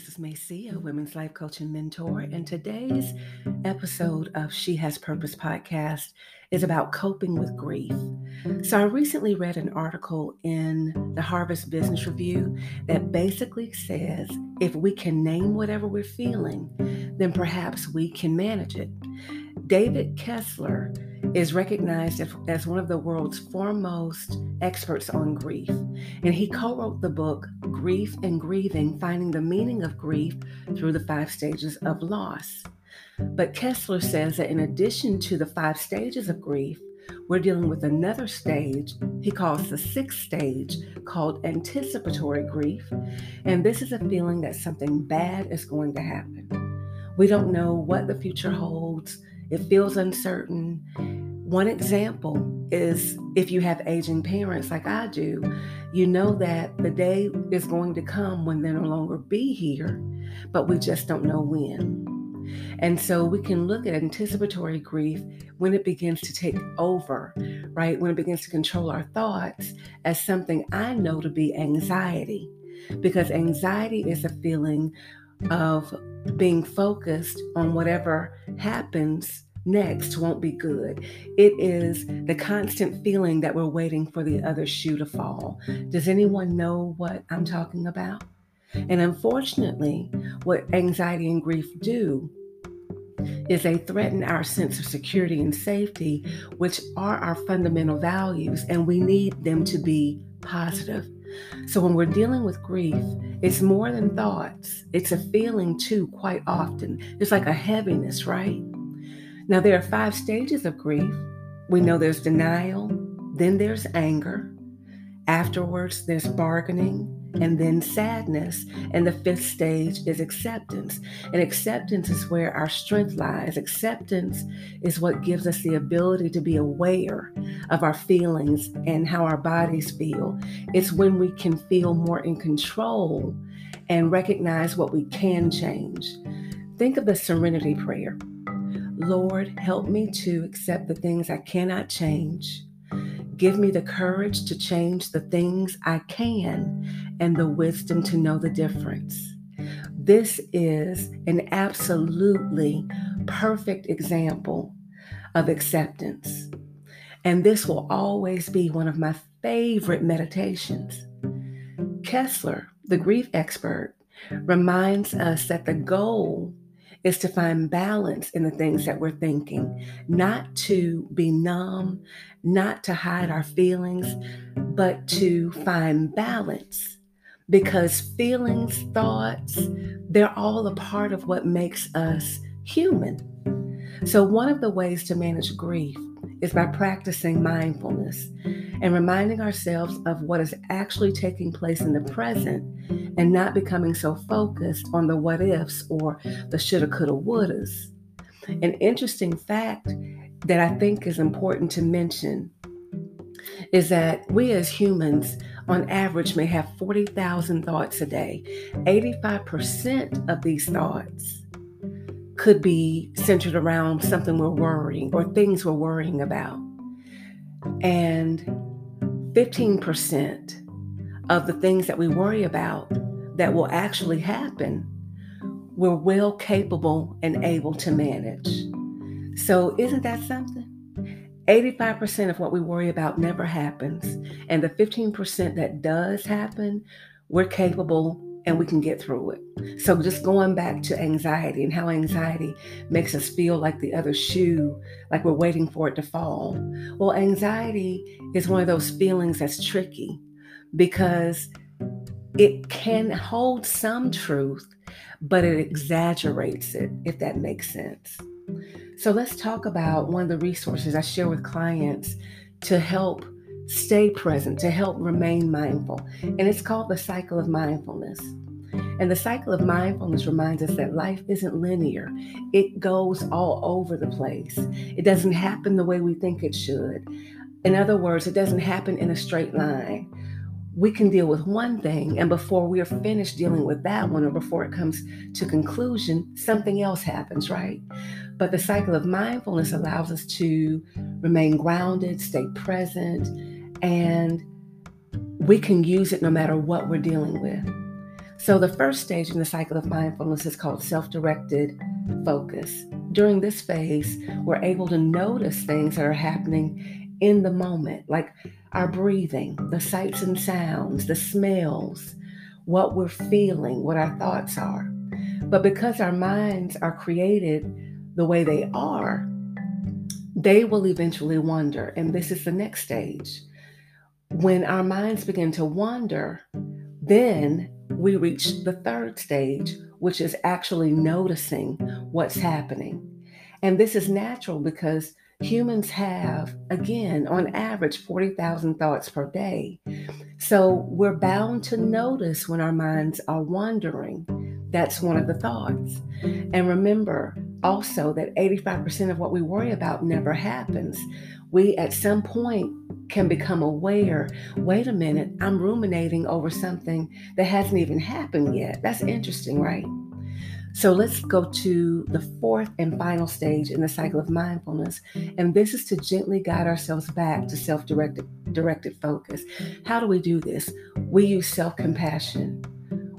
this is Macy, a mm-hmm. women's life coach and mentor, and mm-hmm. today's episode of She Has Purpose podcast is about coping with grief. So, I recently read an article in the Harvard Business Review that basically says if we can name whatever we're feeling, then perhaps we can manage it. David Kessler is recognized as one of the world's foremost experts on grief. And he co wrote the book Grief and Grieving Finding the Meaning of Grief Through the Five Stages of Loss. But Kessler says that in addition to the five stages of grief, we're dealing with another stage he calls the sixth stage called anticipatory grief. And this is a feeling that something bad is going to happen. We don't know what the future holds, it feels uncertain. One example is if you have aging parents like I do, you know that the day is going to come when they'll no longer be here, but we just don't know when. And so we can look at anticipatory grief when it begins to take over, right? When it begins to control our thoughts as something I know to be anxiety. Because anxiety is a feeling of being focused on whatever happens next won't be good. It is the constant feeling that we're waiting for the other shoe to fall. Does anyone know what I'm talking about? And unfortunately, what anxiety and grief do is they threaten our sense of security and safety, which are our fundamental values, and we need them to be positive. So when we're dealing with grief, it's more than thoughts, it's a feeling too, quite often. It's like a heaviness, right? Now, there are five stages of grief. We know there's denial, then there's anger, afterwards, there's bargaining, and then sadness. And the fifth stage is acceptance. And acceptance is where our strength lies. Acceptance is what gives us the ability to be aware of our feelings and how our bodies feel. It's when we can feel more in control and recognize what we can change. Think of the serenity prayer. Lord, help me to accept the things I cannot change. Give me the courage to change the things I can and the wisdom to know the difference. This is an absolutely perfect example of acceptance. And this will always be one of my favorite meditations. Kessler, the grief expert, reminds us that the goal is to find balance in the things that we're thinking, not to be numb, not to hide our feelings, but to find balance. Because feelings, thoughts, they're all a part of what makes us human. So, one of the ways to manage grief is by practicing mindfulness and reminding ourselves of what is actually taking place in the present and not becoming so focused on the what ifs or the shoulda, coulda, wouldas. An interesting fact that I think is important to mention is that we as humans, on average, may have 40,000 thoughts a day. 85% of these thoughts could be centered around something we're worrying or things we're worrying about. And 15% of the things that we worry about that will actually happen, we're well capable and able to manage. So, isn't that something? 85% of what we worry about never happens. And the 15% that does happen, we're capable and we can get through it. So, just going back to anxiety and how anxiety makes us feel like the other shoe, like we're waiting for it to fall. Well, anxiety is one of those feelings that's tricky because it can hold some truth, but it exaggerates it, if that makes sense. So, let's talk about one of the resources I share with clients to help stay present, to help remain mindful. And it's called the cycle of mindfulness. And the cycle of mindfulness reminds us that life isn't linear, it goes all over the place. It doesn't happen the way we think it should. In other words, it doesn't happen in a straight line. We can deal with one thing, and before we are finished dealing with that one, or before it comes to conclusion, something else happens, right? But the cycle of mindfulness allows us to remain grounded, stay present, and we can use it no matter what we're dealing with. So, the first stage in the cycle of mindfulness is called self directed focus. During this phase, we're able to notice things that are happening in the moment, like our breathing, the sights and sounds, the smells, what we're feeling, what our thoughts are. But because our minds are created the way they are, they will eventually wander. And this is the next stage. When our minds begin to wander, then we reach the third stage, which is actually noticing what's happening. And this is natural because humans have, again, on average, 40,000 thoughts per day. So we're bound to notice when our minds are wandering. That's one of the thoughts. And remember also that 85% of what we worry about never happens. We, at some point, can become aware wait a minute, I'm ruminating over something that hasn't even happened yet. That's interesting, right? So let's go to the fourth and final stage in the cycle of mindfulness. And this is to gently guide ourselves back to self directed focus. How do we do this? We use self compassion.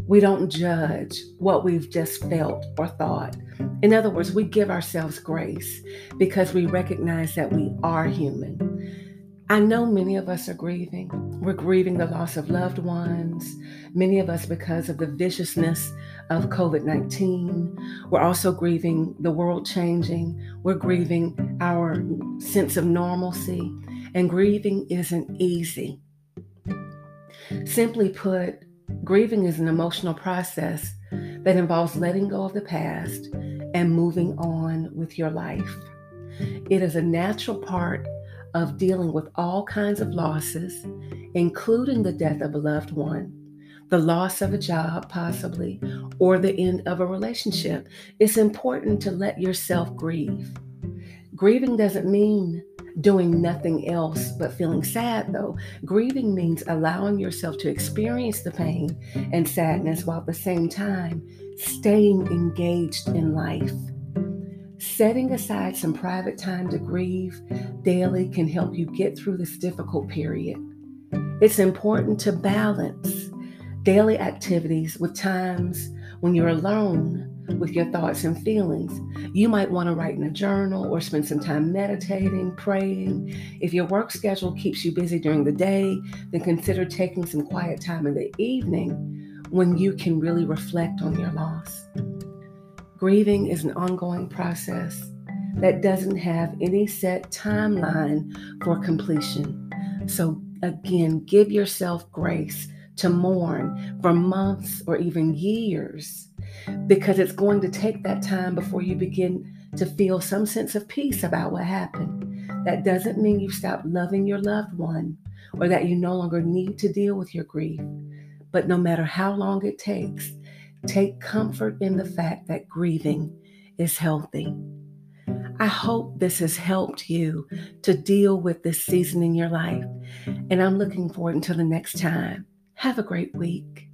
We don't judge what we've just felt or thought. In other words, we give ourselves grace because we recognize that we are human. I know many of us are grieving. We're grieving the loss of loved ones, many of us because of the viciousness of COVID 19. We're also grieving the world changing. We're grieving our sense of normalcy. And grieving isn't easy. Simply put, grieving is an emotional process that involves letting go of the past and moving on with your life. It is a natural part of dealing with all kinds of losses, including the death of a loved one, the loss of a job, possibly, or the end of a relationship. It's important to let yourself grieve. Grieving doesn't mean doing nothing else but feeling sad, though. Grieving means allowing yourself to experience the pain and sadness while at the same time staying engaged in life. Setting aside some private time to grieve daily can help you get through this difficult period. It's important to balance daily activities with times when you're alone with your thoughts and feelings. You might want to write in a journal or spend some time meditating, praying. If your work schedule keeps you busy during the day, then consider taking some quiet time in the evening when you can really reflect on your loss. Grieving is an ongoing process that doesn't have any set timeline for completion. So, again, give yourself grace to mourn for months or even years because it's going to take that time before you begin to feel some sense of peace about what happened. That doesn't mean you stop loving your loved one or that you no longer need to deal with your grief. But no matter how long it takes, Take comfort in the fact that grieving is healthy. I hope this has helped you to deal with this season in your life. And I'm looking forward until the next time. Have a great week.